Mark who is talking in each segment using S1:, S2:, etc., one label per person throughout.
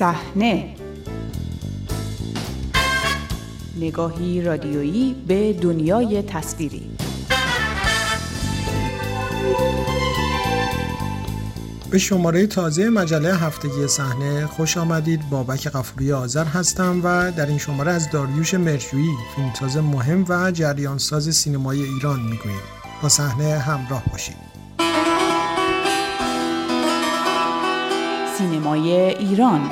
S1: صحنه. نگاهی رادیویی به دنیای تصویری.
S2: به شماره تازه مجله هفتگی صحنه خوش آمدید. بابک قفوری آذر هستم و در این شماره از داریوش مرجویی فیلمساز مهم و جریانساز سینمای ایران می‌گوییم. با صحنه همراه باشید.
S1: سینمای ایران.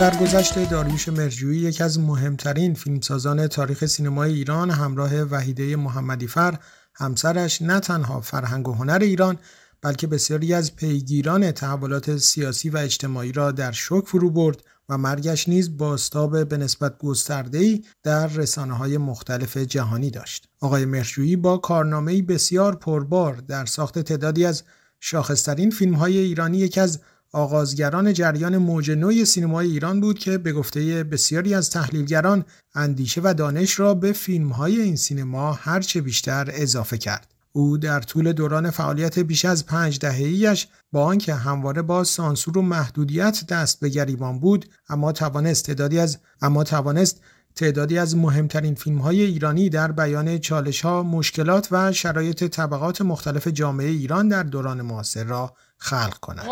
S2: در گذشته داریوش مرجویی یکی از مهمترین فیلمسازان تاریخ سینمای ایران همراه وحیده محمدیفر همسرش نه تنها فرهنگ و هنر ایران بلکه بسیاری از پیگیران تحولات سیاسی و اجتماعی را در شک فرو برد و مرگش نیز باستاب به نسبت گسترده‌ای در رسانه های مختلف جهانی داشت. آقای مرجویی با کارنامه‌ای بسیار پربار در ساخت تعدادی از شاخصترین فیلم های ایرانی یکی از آغازگران جریان موج نوی سینمای ایران بود که به گفته بسیاری از تحلیلگران اندیشه و دانش را به فیلمهای این سینما هرچه بیشتر اضافه کرد. او در طول دوران فعالیت بیش از پنج دهه‌ایش با آنکه همواره با سانسور و محدودیت دست به گریبان بود اما توانست تعدادی از اما توانست تعدادی از مهمترین فیلم های ایرانی در بیان چالش ها، مشکلات و شرایط طبقات مختلف جامعه ایران در دوران معاصر را خلق کند.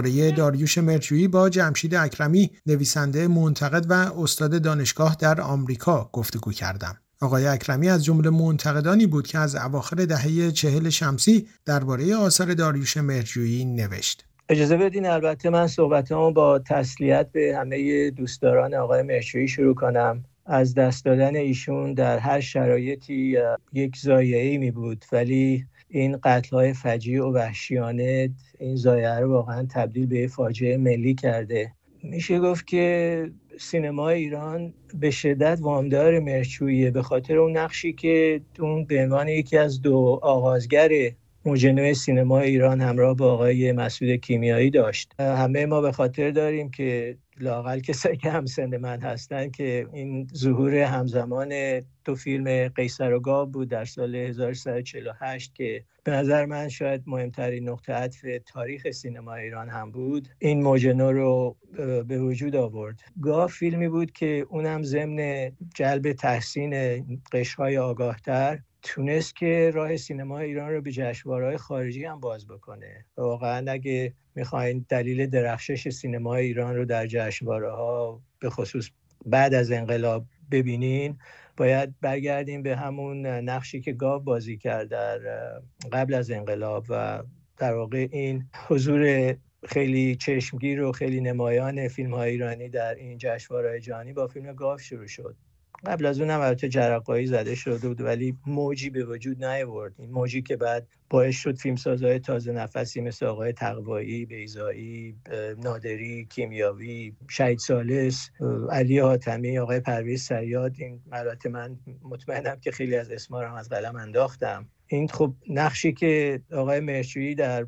S2: درباره داریوش مرجویی با جمشید اکرمی نویسنده منتقد و استاد دانشگاه در آمریکا گفتگو کردم. آقای اکرمی از جمله منتقدانی بود که از اواخر دهه چهل شمسی درباره آثار داریوش مرجویی نوشت.
S3: اجازه بدین البته من صحبتمو با تسلیت به همه دوستداران آقای مرجویی شروع کنم. از دست دادن ایشون در هر شرایطی یک زایعی می بود ولی این قتل های فجیع و وحشیانه این زایعه رو واقعا تبدیل به فاجعه ملی کرده. میشه گفت که سینما ایران به شدت وامدار مرچویه به خاطر اون نقشی که اون به عنوان یکی از دو آغازگر موجنوی سینما ایران همراه با آقای مسعود کیمیایی داشت. همه ما به خاطر داریم که لاقل کسایی که هم سن من هستن که این ظهور همزمان دو فیلم قیصر و گاو بود در سال 1348 که به نظر من شاید مهمترین نقطه عطف تاریخ سینما ایران هم بود. این موجنو رو به وجود آورد. گاو فیلمی بود که اونم ضمن جلب تحسین قشرهای آگاهتر تونست که راه سینما ایران رو به جشنواره‌های خارجی هم باز بکنه. واقعا اگه می‌خواین دلیل درخشش سینما ایران رو در جشنواره ها به خصوص بعد از انقلاب ببینین باید برگردیم به همون نقشی که گاو بازی کرد در قبل از انقلاب و در واقع این حضور خیلی چشمگیر و خیلی نمایان فیلم های ایرانی در این جشنواره جهانی با فیلم گاو شروع شد. قبل از اونم البته جرقایی زده شده بود ولی موجی به وجود نیاورد. این موجی که بعد باعث شد فیلمسازهای تازه نفسی مثل آقای تقوایی، بیزایی، نادری، کیمیاوی، شهید سالس، علی حاتمی، آقای پرویز سیاد. این البته من مطمئنم که خیلی از اسما رو از قلم انداختم. این خب نقشی که آقای مرچویی در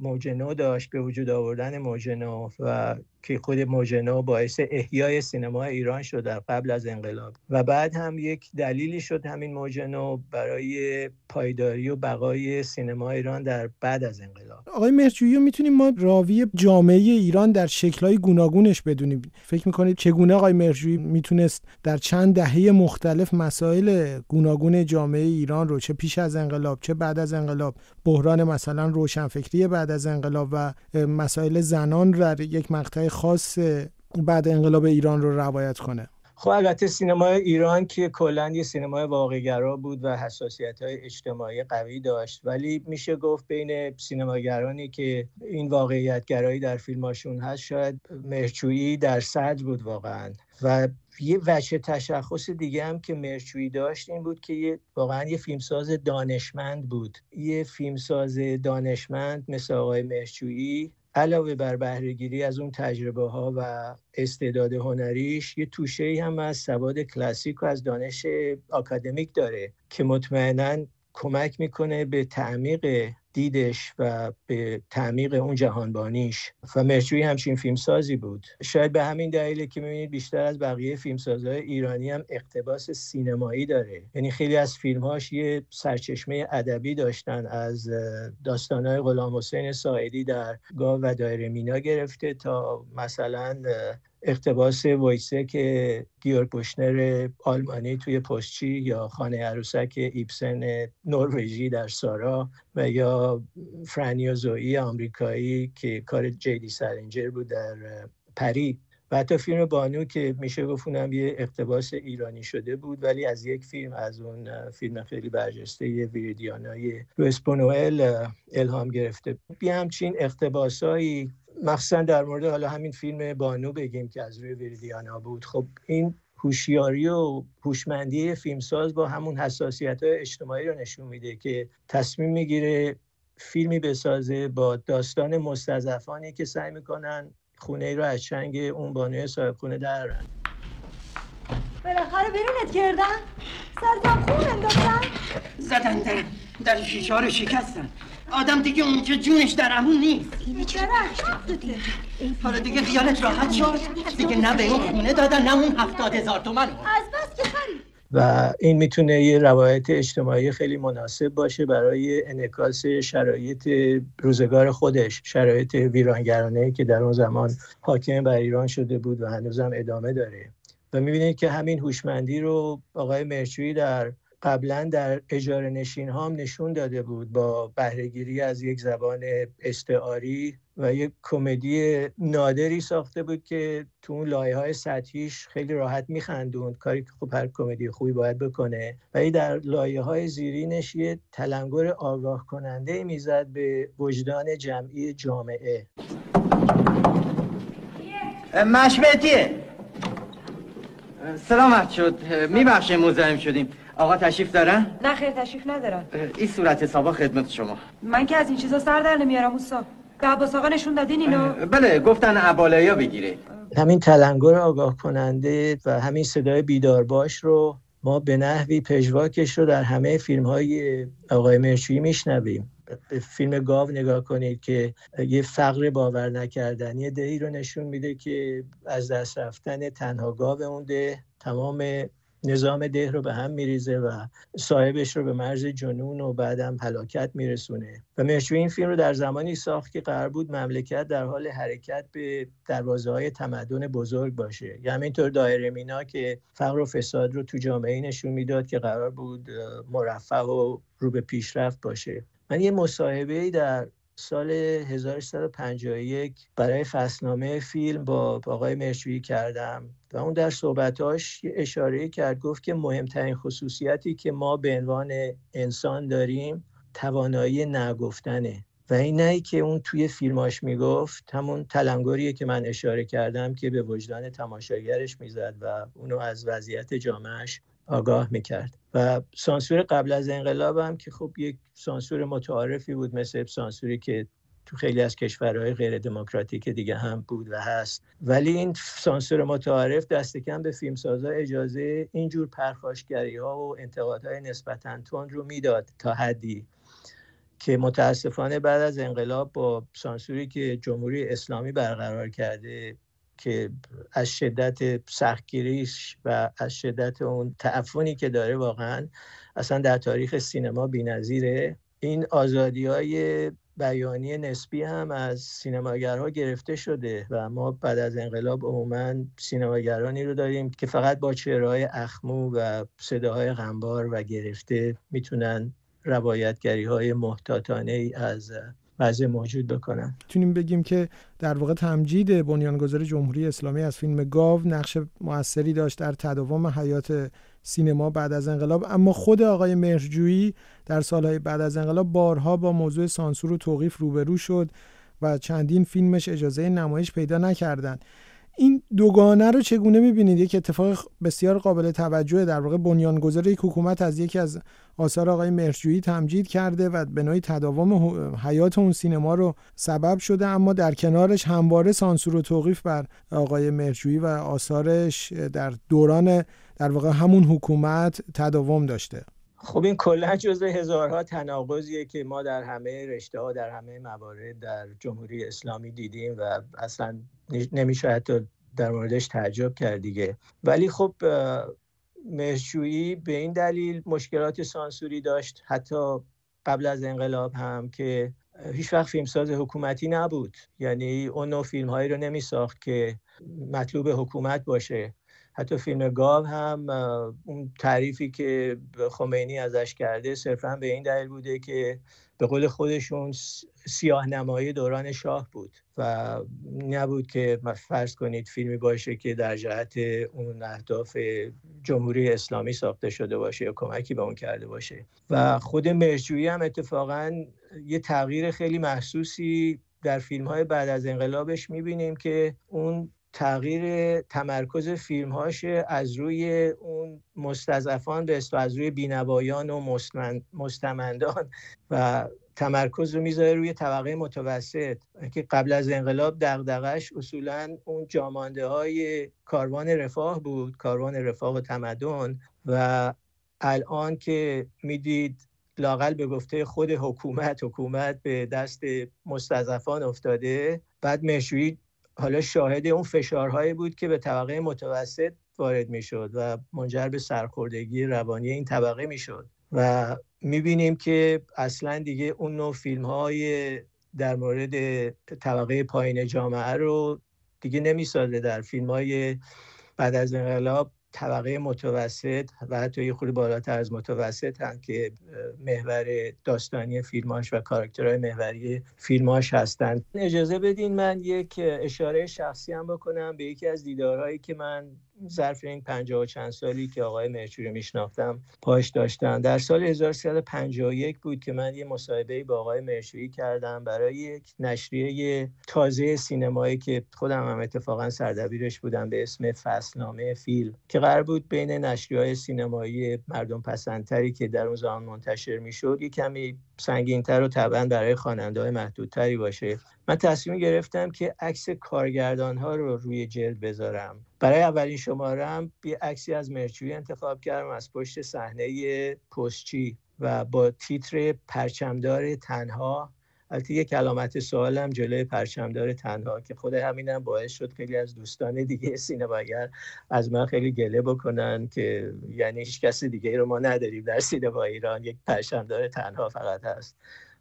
S3: موجنو داشت به وجود آوردن موجنو و که خود موجنو باعث احیای سینما ایران شد در قبل از انقلاب. و بعد هم یک دلیلی شد همین موجنو برای پایداری و بقای سینما ایران در بعد از انقلاب.
S2: آقای مرچویی می‌تونیم ما راوی جامعه ایران در شکلهای گوناگونش بدونیم. فکر می‌کنید چگونه آقای مرچویی می‌تونست در چند دهه مختلف مسائل گوناگون جامعه ایران رو چه پیش از انقلاب چه بعد از انقلاب بحران مثلا روشنفکری بعد از انقلاب و مسائل زنان در یک مقطع خاص بعد انقلاب ایران رو روایت کنه.
S3: خب البته سینمای ایران که کلا یه سینمای واقعگرا بود و حساسیت های اجتماعی قوی داشت ولی میشه گفت بین سینماگرانی که این واقعیت گرایی در فیلماشون هست شاید مرچویی در صدر بود واقعا. و یه وجه تشخص دیگه هم که مرچویی داشت این بود که یه واقعا یه فیلمساز دانشمند بود. یه فیلمساز دانشمند مثل آقای مرچویی علاوه بر بهرهگیری از اون تجربه ها و استعداد هنریش یه توشه هم از سواد کلاسیک و از دانش آکادمیک داره که مطمئنا کمک می‌کنه به تعمیق دیدش و به تعمیق اون جهانبانیش. و مرجوی همچین فیلمسازی بود. شاید به همین دلیله که می‌بینید بیشتر از بقیه فیلمسازهای ایرانی هم اقتباس سینمایی داره. یعنی خیلی از فیلمهاش یه سرچشمه ادبی داشتن. از داستانهای غلام حسین ساعدی در گاو و دایره مینا گرفته تا مثلا اقتباس وویتسک گئورگ بوشنر آلمانی توی پستچی یا خانه عروسک ایبسن نروژی در سارا و یا فرنی و زوئی آمریکایی که کار جی دی سلینجر بود در پری. و حتی فیلم بانو که میشه گفت اونم یه اقتباس ایرانی شده بود ولی از یک فیلم از اون فیلم خیلی برجسته ویریدیانای لویس بونوئل الهام گرفته. بی همچین اقتباسایی مخصوصا در مورد حالا همین فیلم بانو بگیم که از روی ویریدیانا بود. خب این هوشیاری و هوشمندی فیلمساز با همون حساسیت های اجتماعی رو نشون میده که تصمیم می‌گیره فیلمی بسازه با داستان مستضعفانی که سعی می‌کنن خونه ای رو از چنگ اون بانوی صاحب خونه درن
S4: بالاخره بیرونت کردن سرتم خون انداختن.
S5: زدن در در شیشه رو شکستن. آدم دیگه اونجا جونش در امون نیست.
S4: اینه چرا
S5: حالا دیگه خیالت راحت شد. دیگه نه به اون خونه دادن نه اون هفتاد هزار تومن.
S4: از بس که خرید
S3: و این می‌تونه یه روایت اجتماعی خیلی مناسب باشه برای انعکاس شرایط روزگار خودش شرایط ویرانگرانه که در اون زمان حاکم بر ایران شده بود و هنوزم ادامه داره. و می‌بینید که همین هوشمندی رو آقای مرچوی در قبلا در اجاره نشین هم نشون داده بود با بهرهگیری از یک زبان استعاری و یک کمدی نادری ساخته بود که تو اون لایه های سطحیش خیلی راحت میخندوند. کاری که خب هر کمدی خوبی باید بکنه. ولی در لایه های زیرینش یه تلنگر آگاه کننده می‌زد به وجدان جمعی جامعه.
S5: مشبتیه سلامت شد. میبخشه مزاحم شدیم. آقا تشریف دارن؟
S6: نه خیر تشریف ندارن.
S5: این صورت حسابا خدمت شما.
S6: من که از این چیزا سر در نمیارم اوستا به عباس آقا نشون دادین اینو.
S5: بله گفتن عبالیا بگیره.
S3: همین تلنگر آگاه کننده و همین صدای بیدار باش رو ما به نحوی پژواکش رو در همه فیلم های آقای مرچویی میشنویم. به فیلم گاو نگاه کنید که یه فقر باور نکردنی دهی رو نشون میده که از دست رفتن تنها گاو اون ده تمام نظام ده رو به هم میریزه و صاحبش رو به مرز جنون و بعدم هلاکت میرسونه. و مرچوی این فیلم رو در زمانی ساخت که قرار بود مملکت در حال حرکت به دروازه های تمدن بزرگ باشه. یا همینطور دایره مینا که فقر و فساد رو تو جامعه نشون می‌داد که قرار بود مرفه و رو به پیشرفت باشه. من یه مصاحبه در سال 1351 برای فصلنامه فیلم با آقای مرچویی کردم و اون در صحبتاش اشاره کرد گفت که مهمترین خصوصیتی که ما به عنوان انسان داریم توانایی نگفتنه و این نه که اون توی فیلماش می‌گفت همون تلنگریه که من اشاره کردم که به وجدان تماشاگرش می‌زد و اونو از وضعیت جامعهش آگاه می‌کرد. و سانسور قبل از انقلاب هم که خب یک سانسور متعارفی بود مثل سانسوری که تو خیلی از کشورهای غیر دموکراتیک دیگه هم بود و هست. ولی این سانسور متعارف دست کم به فیلمسازا اجازه اینجور پرخاشگری ها و انتقادهای نسبتا تند رو می‌داد تا حدی که متاسفانه بعد از انقلاب با سانسوری که جمهوری اسلامی برقرار کرده که از شدت سختگیریش و از شدت اون تعفنی که داره واقعا اصلا در تاریخ سینما بی‌نظیره. این آزادی های بیانی نسبی هم از سینماگرها گرفته شده و ما بعد از انقلاب عموما سینماگرانی رو داریم که فقط با چهرهای اخمو و صداهای غنبار و گرفته می‌تونن روایتگری های محتاطانه از وضع موجود بکنن
S2: می‌تونیم بگیم که در واقع تمجید بنیانگذار جمهوری اسلامی از فیلم گاو نقش موثری داشت در تداوم حیات سینما بعد از انقلاب. اما خود آقای مرجویی در سالهای بعد از انقلاب بارها با موضوع سانسور و توقیف روبرو شد و چندین فیلمش اجازه نمایش پیدا نکردند. این دوگانه رو چگونه می‌بینید؟ یک اتفاق بسیار قابل توجه در واقع بنیانگذار یک حکومت از یکی از آثار آقای مرجویی تمجید کرده و به نوعی تداوم حیات اون سینما رو سبب شده اما در کنارش همواره سانسور و توقیف بر آقای مرجویی و آثارش در دوران در واقع همون حکومت تداوم داشته.
S3: خب این کلا جزء هزارها تناقضیه که ما در همه رشته ها در همه موارد در جمهوری اسلامی دیدیم و اصلا نمیشه حتی در موردش تعجب کرد دیگه. ولی خب مهرجویی به این دلیل مشکلات سانسوری داشت. حتی قبل از انقلاب هم که هیچ وقت فیلمساز حکومتی نبود. یعنی اون نوع فیلم هایی رو نمی ساخت که مطلوب حکومت باشه. حتی فیلم گاو هم اون تعریفی که خمینی ازش کرده صرفا به این دلیل بوده که به قول خودشون سیاه نمایی دوران شاه بود و نبود که فرض کنید فیلمی باشه که در جهت اون اهداف جمهوری اسلامی ساخته شده باشه یا کمکی به اون کرده باشه. و خود مرجویی هم اتفاقا یه تغییر خیلی محسوسی در فیلم های بعد از انقلابش می‌بینیم که اون تغییر تمرکز فیلم هاش از روی اون مستضعفان به از روی بینوایان و مستمندان و تمرکز رو می‌ذاره روی طبقه متوسط که قبل از انقلاب دغدغش اصولا اون جامانده های کاروان رفاه بود کاروان رفاه و تمدن و الان که می‌دید لاقل به گفته خود حکومت حکومت به دست مستضعفان افتاده بعد مشروعی حالا شاهد اون فشارهایی بود که به طبقه متوسط وارد می‌شد و منجر به سرخوردگی روانی این طبقه می‌شد. و می‌بینیم که اصلا دیگه اون نوع فیلم های در مورد طبقه پایین جامعه رو دیگه نمی‌سازه. در فیلم های بعد از انقلاب طبقه متوسط و حتی یه خوری بالاتر از متوسط هم که محور داستانی فیلماش و کاراکترهای محوری فیلماش هستند اجازه بدین من یک اشاره شخصی هم بکنم به یکی از دیدارهایی که من ظرف این پنجاه و چند سالی که آقای مرچوری میشناختم پاش داشتم در سال 1351 بود که من یه مصاحبه با آقای مرچوری کردم برای یک نشریه تازه سینمایی که خودم هم اتفاقا سردبیرش بودم به اسم فصلنامه فیلم که قرار بود بین نشریه های سینمایی مردم پسندتری که در اون زمان منتشر می‌شد یه کمی سنگینتر و طبعا برای خواننده های محدودتری باشه. من تصمیم گرفتم که عکس کارگردان ها رو روی جلد بذارم. برای اولین شمارم یه عکسی از مرچوی انتخاب کردم از پشت صحنه پستچی و با تیتر پرچمدار تنها. البته یک کلامت سوالم جلوی پرچمدار تنها که خود همینم باعث شد خیلی از دوستان دیگه سینماگر از من خیلی گله بکنن که یعنی هیچ کس دیگه رو ما نداریم در سینما ایران. یک پرچمدار تنها فقط هست.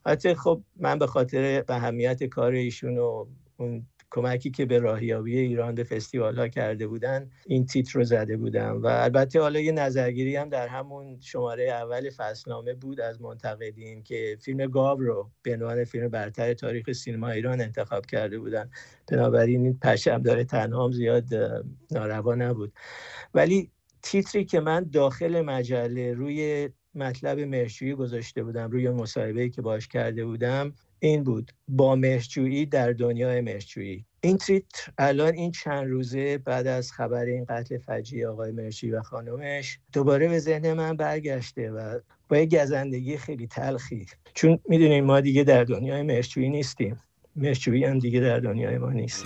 S3: حتی خب من به خاطر اهمیت کار ایشون و اون کمکی که به راهیابی ایران به فستیوال ها کرده بودن این تیتر رو زده بودم. و البته حالا یه نظرگیری هم در همون شماره اول فصلنامه بود از منتقدین که فیلم گاو رو به عنوان فیلم برتر تاریخ سینما ایران انتخاب کرده بودن. بنابراین این پشم داره تنها زیاد ناروا نبود. ولی تیتری که من داخل مجله روی مطلب مهرجویی گذاشته بودم روی مصاحبه که باش کرده بودم این بود با مهرجویی در دنیای مهرجویی. این تریت الان این چند روزه بعد از خبر این قتل فجی آقای مرشی و خانمش دوباره به ذهن من برگشته و با یک گزندگی خیلی تلخی. چون می‌دونیم ما دیگه در دنیای مرشویی نیستیم. مرشویی هم دیگه در دنیای ما نیست.